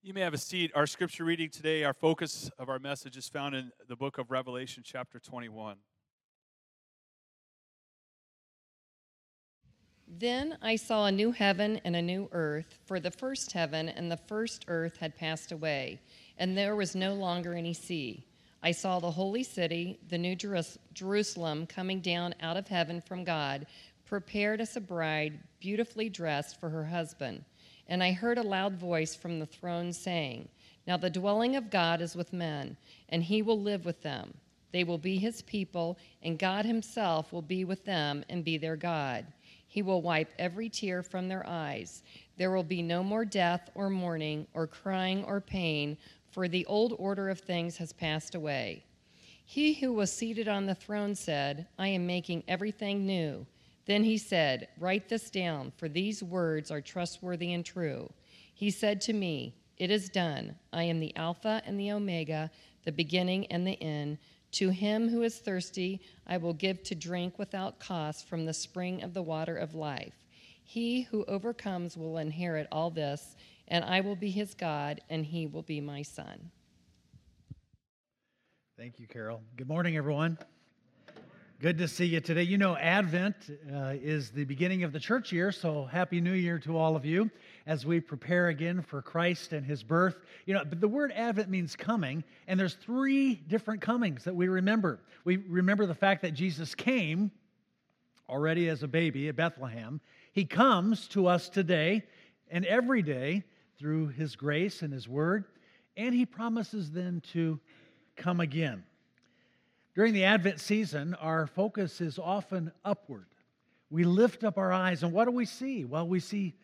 You may have a seat. Our scripture reading today, our focus of our message is found in the book of Revelation, chapter 21. Then I saw a new heaven and a new earth, for the first heaven and the first earth had passed away, and there was no longer any sea. I saw the holy city, the new Jerus- Jerusalem, coming down out of heaven from God, prepared as a bride, beautifully dressed for her husband. And I heard a loud voice from the throne saying, Now the dwelling of God is with men, and he will live with them. They will be his people, and God himself will be with them and be their God. He will wipe every tear from their eyes. There will be no more death or mourning or crying or pain, for the old order of things has passed away. He who was seated on the throne said, I am making everything new. Then he said, Write this down, for these words are trustworthy and true. He said to me, It is done. I am the Alpha and the Omega, the beginning and the end. To him who is thirsty, I will give to drink without cost from the spring of the water of life. He who overcomes will inherit all this, and I will be his God, and he will be my son. Thank you, Carol. Good morning, everyone. Good to see you today. You know, Advent uh, is the beginning of the church year, so Happy New Year to all of you as we prepare again for Christ and his birth. You know, but the word Advent means coming, and there's three different comings that we remember. We remember the fact that Jesus came already as a baby at Bethlehem. He comes to us today and every day through his grace and his word, and he promises then to come again. During the Advent season, our focus is often upward. We lift up our eyes, and what do we see? Well, we see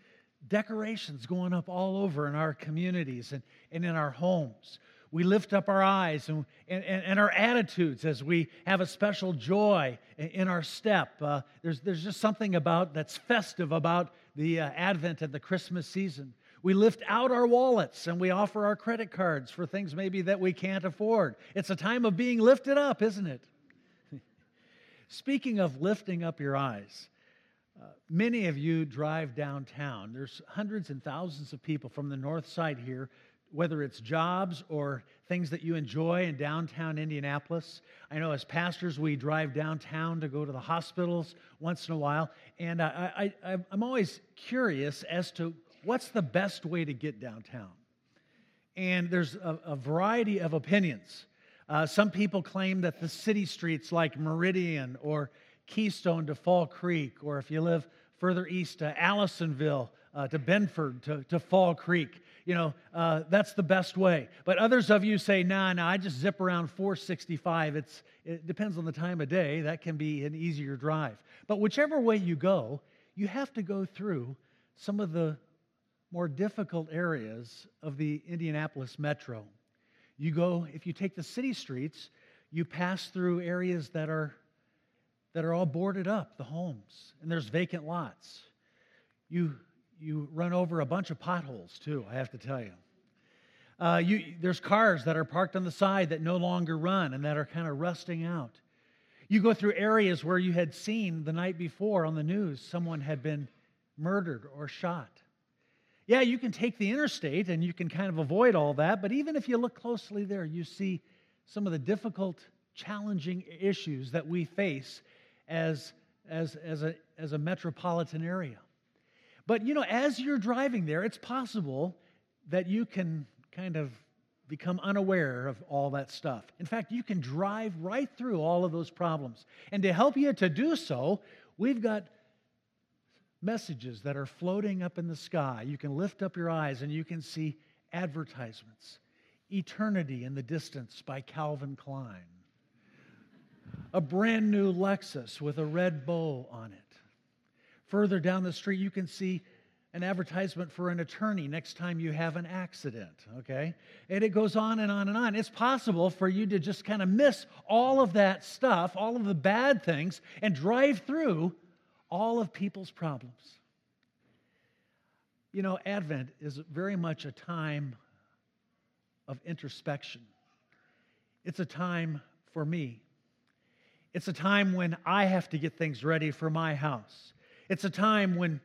decorations going up all over in our communities and, and in our homes. We lift up our eyes and, and, and our attitudes as we have a special joy in our step. Uh, there's, there's just something about that's festive about the uh, Advent and the Christmas season. We lift out our wallets and we offer our credit cards for things maybe that we can't afford. It's a time of being lifted up, isn't it? Speaking of lifting up your eyes, uh, many of you drive downtown. There's hundreds and thousands of people from the north side here, whether it's jobs or things that you enjoy in downtown Indianapolis. I know as pastors, we drive downtown to go to the hospitals once in a while. And I, I'm always curious as to what's the best way to get downtown? And there's a, a variety of opinions. Uh, some people claim that the city streets like Meridian or Keystone to Fall Creek, or if you live further east to Allisonville, uh, to Binford, to, to Fall Creek, you know, uh, that's the best way. But others of you say, nah, nah, I just zip around 465. It's, it depends on the time of day. That can be an easier drive. But whichever way you go, you have to go through some of the more difficult areas of the Indianapolis metro. You go, if you take the city streets, you pass through areas that are, that are all boarded up, the homes, and there's vacant lots. You, you run over a bunch of potholes, too, I have to tell you. Uh, you. There's cars that are parked on the side that no longer run and that are kind of rusting out. You go through areas where you had seen the night before on the news someone had been murdered or shot. Yeah, you can take the interstate and you can kind of avoid all that, but even if you look closely there, you see some of the difficult, challenging issues that we face as, as, as, a, as a metropolitan area. But you know, as you're driving there, it's possible that you can kind of become unaware of all that stuff. In fact, you can drive right through all of those problems. And to help you to do so, we've got messages that are floating up in the sky. You can lift up your eyes and you can see advertisements. Eternity in the Distance by Calvin Klein. A brand new Lexus with a red bow on it. Further down the street, you can see an advertisement for an attorney next time you have an accident, okay? And it goes on and on and on. It's possible for you to just kind of miss all of that stuff, all of the bad things, and drive through all of people's problems. You know, Advent is very much a time of introspection. It's a time for me. It's a time when I have to get things ready for my house. It's a time when,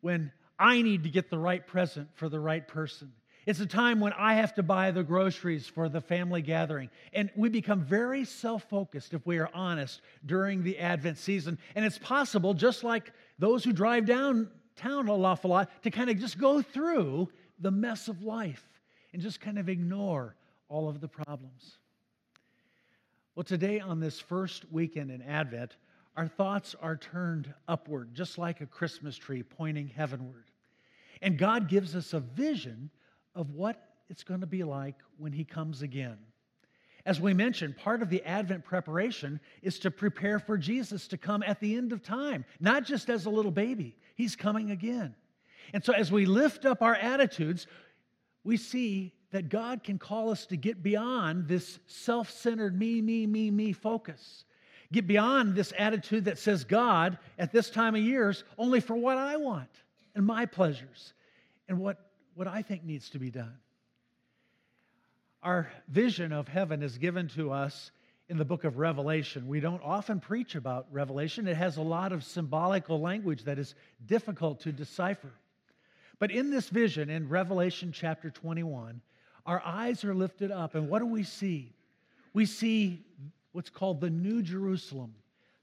when I need to get the right present for the right person. It's a time when I have to buy the groceries for the family gathering. And we become very self focused, if we are honest, during the Advent season. And it's possible, just like those who drive downtown a awful lot, to kind of just go through the mess of life and just kind of ignore all of the problems. Well, today, on this first weekend in Advent, our thoughts are turned upward, just like a Christmas tree pointing heavenward. And God gives us a vision of what it's going to be like when he comes again. As we mentioned, part of the Advent preparation is to prepare for Jesus to come at the end of time, not just as a little baby. He's coming again. And so, as we lift up our attitudes, we see that God can call us to get beyond this self centered me, me, me, me focus. Get beyond this attitude that says, God, at this time of years, only for what I want and my pleasures and what what I think needs to be done. Our vision of heaven is given to us in the book of Revelation. We don't often preach about Revelation, it has a lot of symbolical language that is difficult to decipher. But in this vision, in Revelation chapter 21, our eyes are lifted up, and what do we see? We see what's called the New Jerusalem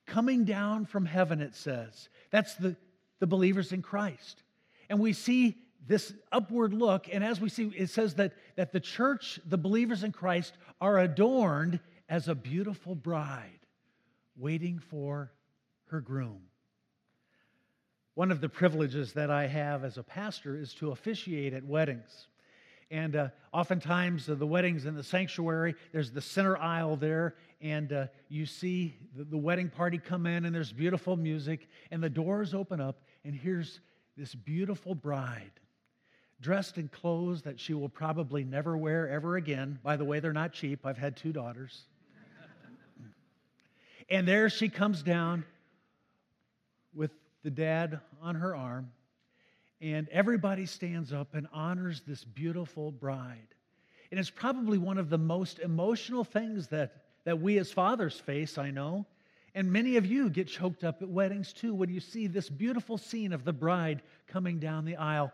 coming down from heaven, it says. That's the, the believers in Christ. And we see this upward look. And as we see, it says that, that the church, the believers in Christ, are adorned as a beautiful bride waiting for her groom. One of the privileges that I have as a pastor is to officiate at weddings. And uh, oftentimes, uh, the weddings in the sanctuary, there's the center aisle there, and uh, you see the, the wedding party come in, and there's beautiful music, and the doors open up, and here's this beautiful bride dressed in clothes that she will probably never wear ever again. By the way, they're not cheap. I've had two daughters. and there she comes down with the dad on her arm, and everybody stands up and honors this beautiful bride. And it's probably one of the most emotional things that, that we as fathers face, I know. And many of you get choked up at weddings too when you see this beautiful scene of the bride coming down the aisle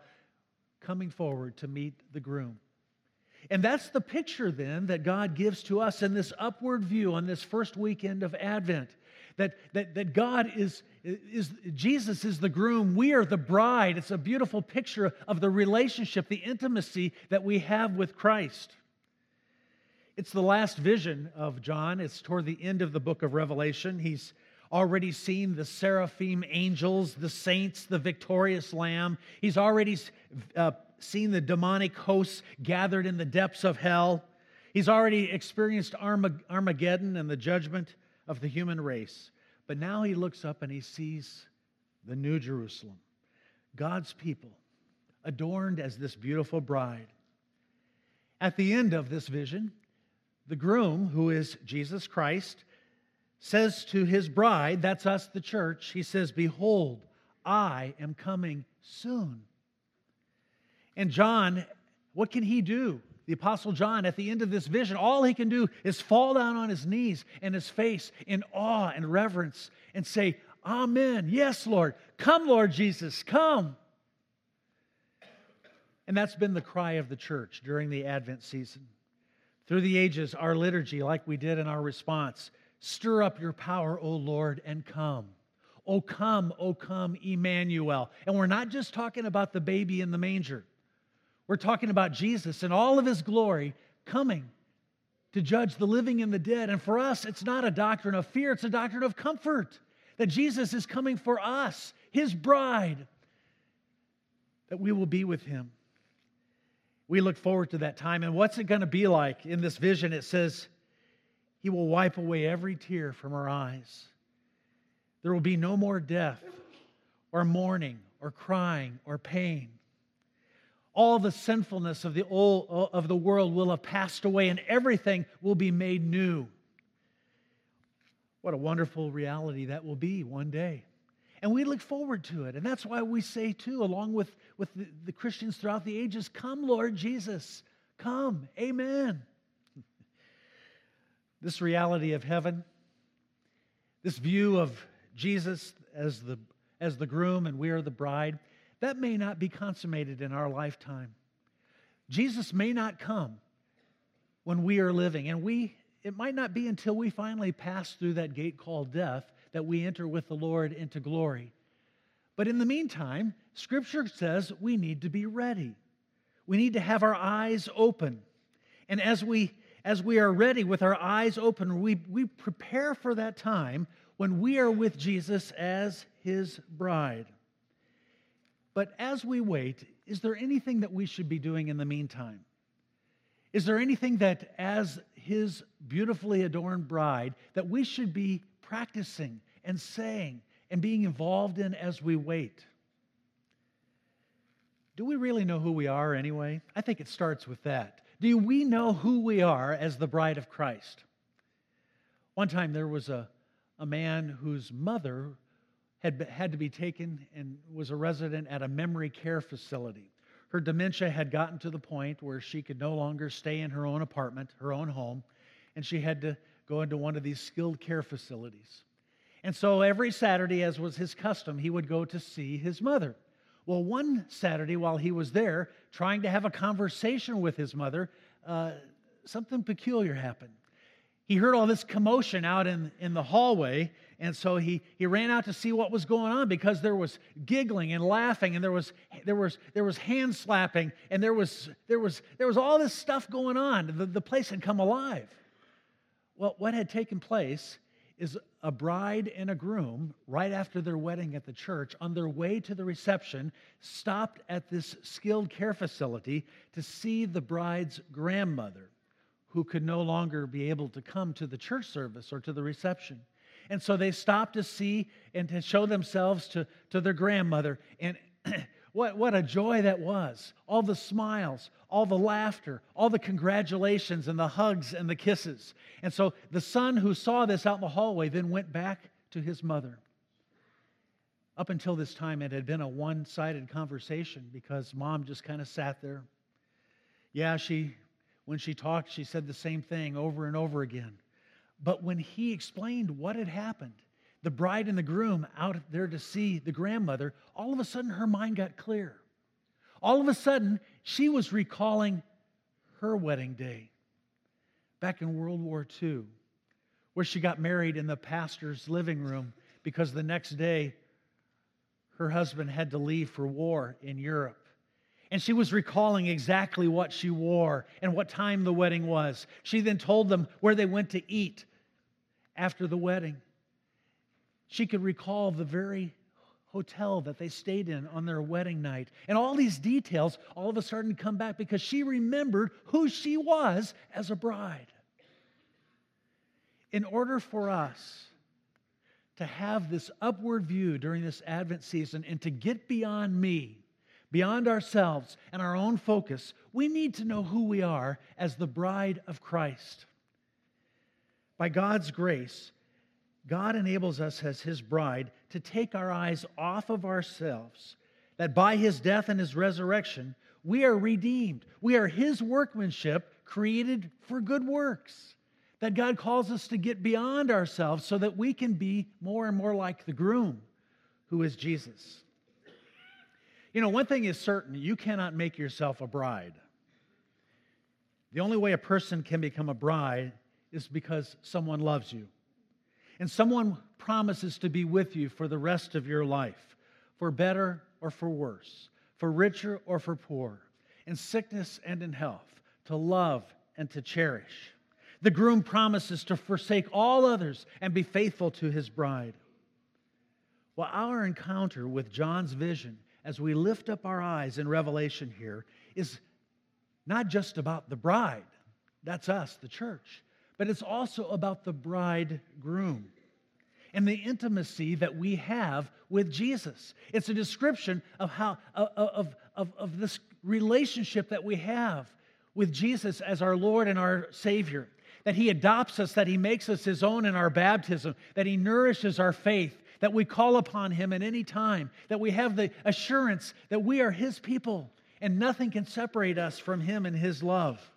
coming forward to meet the groom. And that's the picture then that God gives to us in this upward view on this first weekend of Advent. That, that, that God is, is, Jesus is the groom, we are the bride. It's a beautiful picture of the relationship, the intimacy that we have with Christ. It's the last vision of John. It's toward the end of the book of Revelation. He's already seen the seraphim angels, the saints, the victorious lamb. He's already uh, seen the demonic hosts gathered in the depths of hell. He's already experienced Armageddon and the judgment of the human race. But now he looks up and he sees the New Jerusalem, God's people, adorned as this beautiful bride. At the end of this vision, the groom, who is Jesus Christ, says to his bride, that's us, the church, he says, Behold, I am coming soon. And John, what can he do? The Apostle John, at the end of this vision, all he can do is fall down on his knees and his face in awe and reverence and say, Amen. Yes, Lord. Come, Lord Jesus. Come. And that's been the cry of the church during the Advent season. Through the ages, our liturgy, like we did in our response, Stir up your power, O Lord, and come. O come, O come, Emmanuel. And we're not just talking about the baby in the manger. We're talking about Jesus in all of his glory coming to judge the living and the dead. And for us, it's not a doctrine of fear, it's a doctrine of comfort that Jesus is coming for us, his bride, that we will be with him. We look forward to that time. And what's it going to be like? In this vision, it says, he will wipe away every tear from our eyes. There will be no more death, or mourning, or crying, or pain. All the sinfulness of the, old, of the world will have passed away, and everything will be made new. What a wonderful reality that will be one day. And we look forward to it. And that's why we say, too, along with, with the, the Christians throughout the ages, Come, Lord Jesus, come. Amen this reality of heaven, this view of Jesus as the, as the groom and we are the bride, that may not be consummated in our lifetime. Jesus may not come when we are living, and we it might not be until we finally pass through that gate called death that we enter with the Lord into glory. But in the meantime, Scripture says we need to be ready. We need to have our eyes open. And as we as we are ready with our eyes open, we, we prepare for that time when we are with Jesus as his bride. But as we wait, is there anything that we should be doing in the meantime? Is there anything that, as his beautifully adorned bride, that we should be practicing and saying and being involved in as we wait? Do we really know who we are anyway? I think it starts with that. Do we know who we are as the bride of Christ? One time there was a, a man whose mother had, had to be taken and was a resident at a memory care facility. Her dementia had gotten to the point where she could no longer stay in her own apartment, her own home, and she had to go into one of these skilled care facilities. And so every Saturday, as was his custom, he would go to see his mother. Well, one Saturday while he was there, trying to have a conversation with his mother, uh, something peculiar happened. He heard all this commotion out in, in the hallway, and so he, he ran out to see what was going on because there was giggling and laughing, and there was, there was, there was hand slapping, and there was, there, was, there was all this stuff going on. The, the place had come alive. Well, what had taken place is a bride and a groom, right after their wedding at the church, on their way to the reception, stopped at this skilled care facility to see the bride's grandmother, who could no longer be able to come to the church service or to the reception. And so they stopped to see and to show themselves to, to their grandmother. And What, what a joy that was. All the smiles, all the laughter, all the congratulations and the hugs and the kisses. And so the son who saw this out in the hallway then went back to his mother. Up until this time, it had been a one sided conversation because mom just kind of sat there. Yeah, she, when she talked, she said the same thing over and over again. But when he explained what had happened, the bride and the groom out there to see the grandmother, all of a sudden her mind got clear. All of a sudden, she was recalling her wedding day back in World War II, where she got married in the pastor's living room because the next day her husband had to leave for war in Europe. And she was recalling exactly what she wore and what time the wedding was. She then told them where they went to eat after the wedding. She could recall the very hotel that they stayed in on their wedding night. And all these details all of a sudden come back because she remembered who she was as a bride. In order for us to have this upward view during this Advent season and to get beyond me, beyond ourselves and our own focus, we need to know who we are as the bride of Christ. By God's grace, God enables us as His bride to take our eyes off of ourselves, that by His death and His resurrection, we are redeemed. We are His workmanship created for good works. That God calls us to get beyond ourselves so that we can be more and more like the groom, who is Jesus. You know, one thing is certain you cannot make yourself a bride. The only way a person can become a bride is because someone loves you and someone promises to be with you for the rest of your life, for better or for worse, for richer or for poor, in sickness and in health, to love and to cherish. The groom promises to forsake all others and be faithful to his bride. Well, our encounter with John's vision as we lift up our eyes in Revelation here is not just about the bride, that's us, the church but it's also about the bridegroom and the intimacy that we have with Jesus. It's a description of how of, of, of this relationship that we have with Jesus as our Lord and our Savior. That He adopts us, that He makes us His own in our baptism, that He nourishes our faith, that we call upon Him at any time, that we have the assurance that we are His people and nothing can separate us from Him and His love.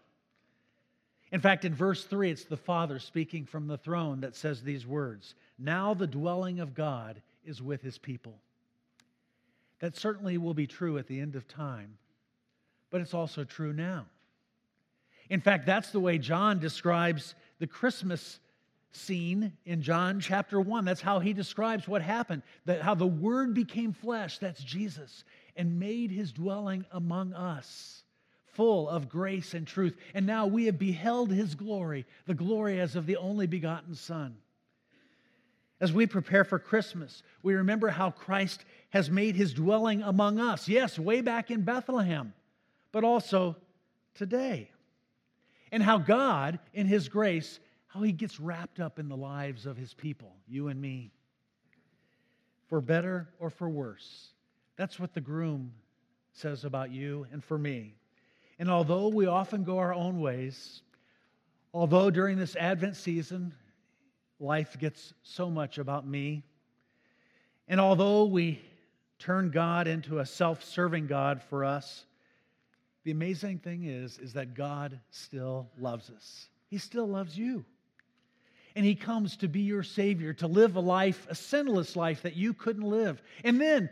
In fact, in verse 3, it's the Father speaking from the throne that says these words Now the dwelling of God is with his people. That certainly will be true at the end of time. but it's also true now. In fact, that's the way John describes the Christmas scene in John chapter 1. That's how he describes what happened, that how the word became flesh, that's Jesus, and made his dwelling among us, full of grace and truth. And now we have beheld his glory, the glory as of the only begotten Son. As we prepare for Christmas, we remember how Christ has made his dwelling among us. Yes, way back in Bethlehem, but also today. And how God, in his grace, how he gets wrapped up in the lives of his people, you and me. For better or for worse. That's what the groom says about you and for me. And although we often go our own ways, although during this Advent season life gets so much about me. And although we turn God into a self serving God for us, the amazing thing is, is that God still loves us. He still loves you. And He comes to be your Savior, to live a life, a sinless life that you couldn't live. And then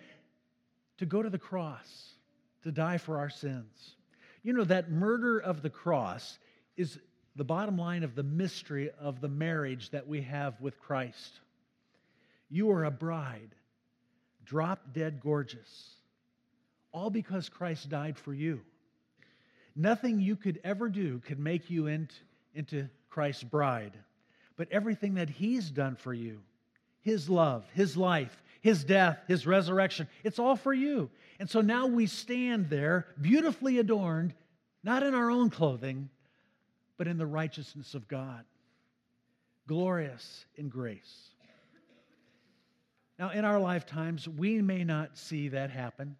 to go to the cross, to die for our sins. You know, that murder of the cross is the bottom line of the mystery of the marriage that we have with Christ. You are a bride, drop dead gorgeous, all because Christ died for you. Nothing you could ever do could make you into, into Christ's bride, but everything that He's done for you, His love, His life, His death, His resurrection, it's all for you. And so now we stand there, beautifully adorned, not in our own clothing, but in the righteousness of God, glorious in grace. Now, in our lifetimes, we may not see that happen.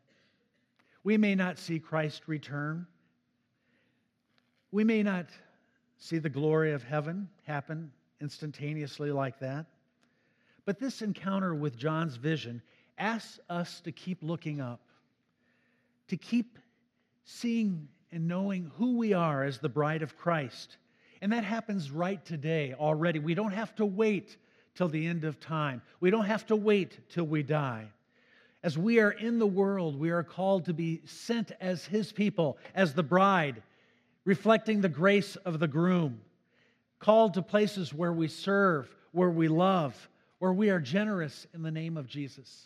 We may not see Christ return. We may not see the glory of heaven happen instantaneously like that. But this encounter with John's vision asks us to keep looking up, to keep seeing and knowing who we are as the bride of Christ. And that happens right today already. We don't have to wait till the end of time, we don't have to wait till we die. As we are in the world, we are called to be sent as His people, as the bride, reflecting the grace of the groom, called to places where we serve, where we love, where we are generous in the name of Jesus.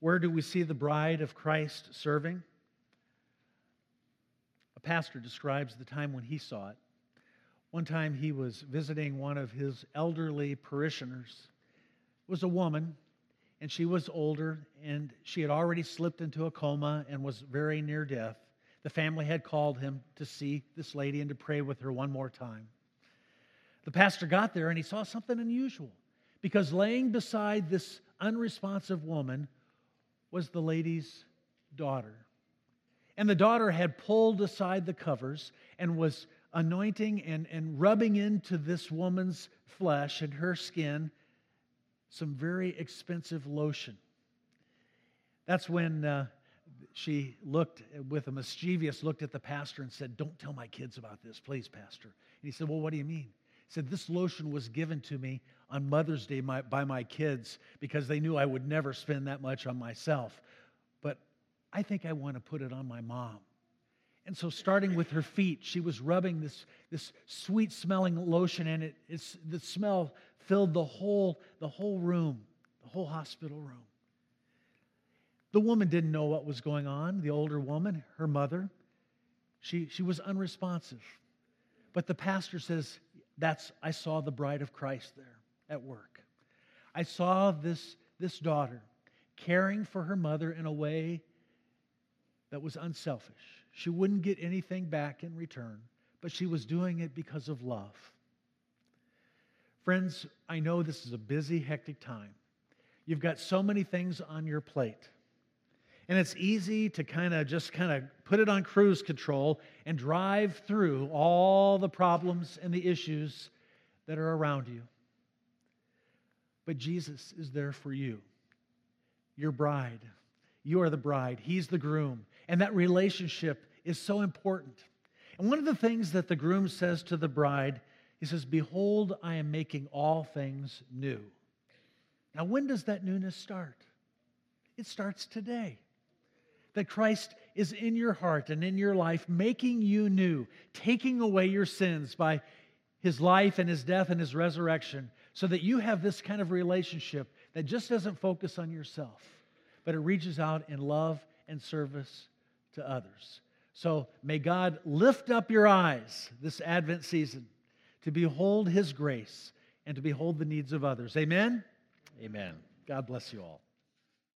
Where do we see the bride of Christ serving? A pastor describes the time when he saw it. One time he was visiting one of his elderly parishioners. It was a woman, and she was older, and she had already slipped into a coma and was very near death. The family had called him to see this lady and to pray with her one more time. The pastor got there and he saw something unusual because laying beside this unresponsive woman was the lady's daughter. And the daughter had pulled aside the covers and was anointing and, and rubbing into this woman's flesh and her skin some very expensive lotion. That's when uh, she looked with a mischievous looked at the pastor and said, Don't tell my kids about this, please, Pastor. And he said, Well, what do you mean? Said, This lotion was given to me on Mother's Day by, by my kids because they knew I would never spend that much on myself. But I think I want to put it on my mom. And so, starting with her feet, she was rubbing this, this sweet smelling lotion, and it, it's, the smell filled the whole, the whole room, the whole hospital room. The woman didn't know what was going on, the older woman, her mother. She, she was unresponsive. But the pastor says, That's, I saw the bride of Christ there at work. I saw this, this daughter caring for her mother in a way that was unselfish. She wouldn't get anything back in return, but she was doing it because of love. Friends, I know this is a busy, hectic time. You've got so many things on your plate. And it's easy to kind of just kind of put it on cruise control and drive through all the problems and the issues that are around you. But Jesus is there for you, your bride. You are the bride, He's the groom. And that relationship is so important. And one of the things that the groom says to the bride, he says, Behold, I am making all things new. Now, when does that newness start? It starts today. That Christ is in your heart and in your life, making you new, taking away your sins by his life and his death and his resurrection, so that you have this kind of relationship that just doesn't focus on yourself, but it reaches out in love and service to others. So may God lift up your eyes this Advent season to behold his grace and to behold the needs of others. Amen? Amen. God bless you all.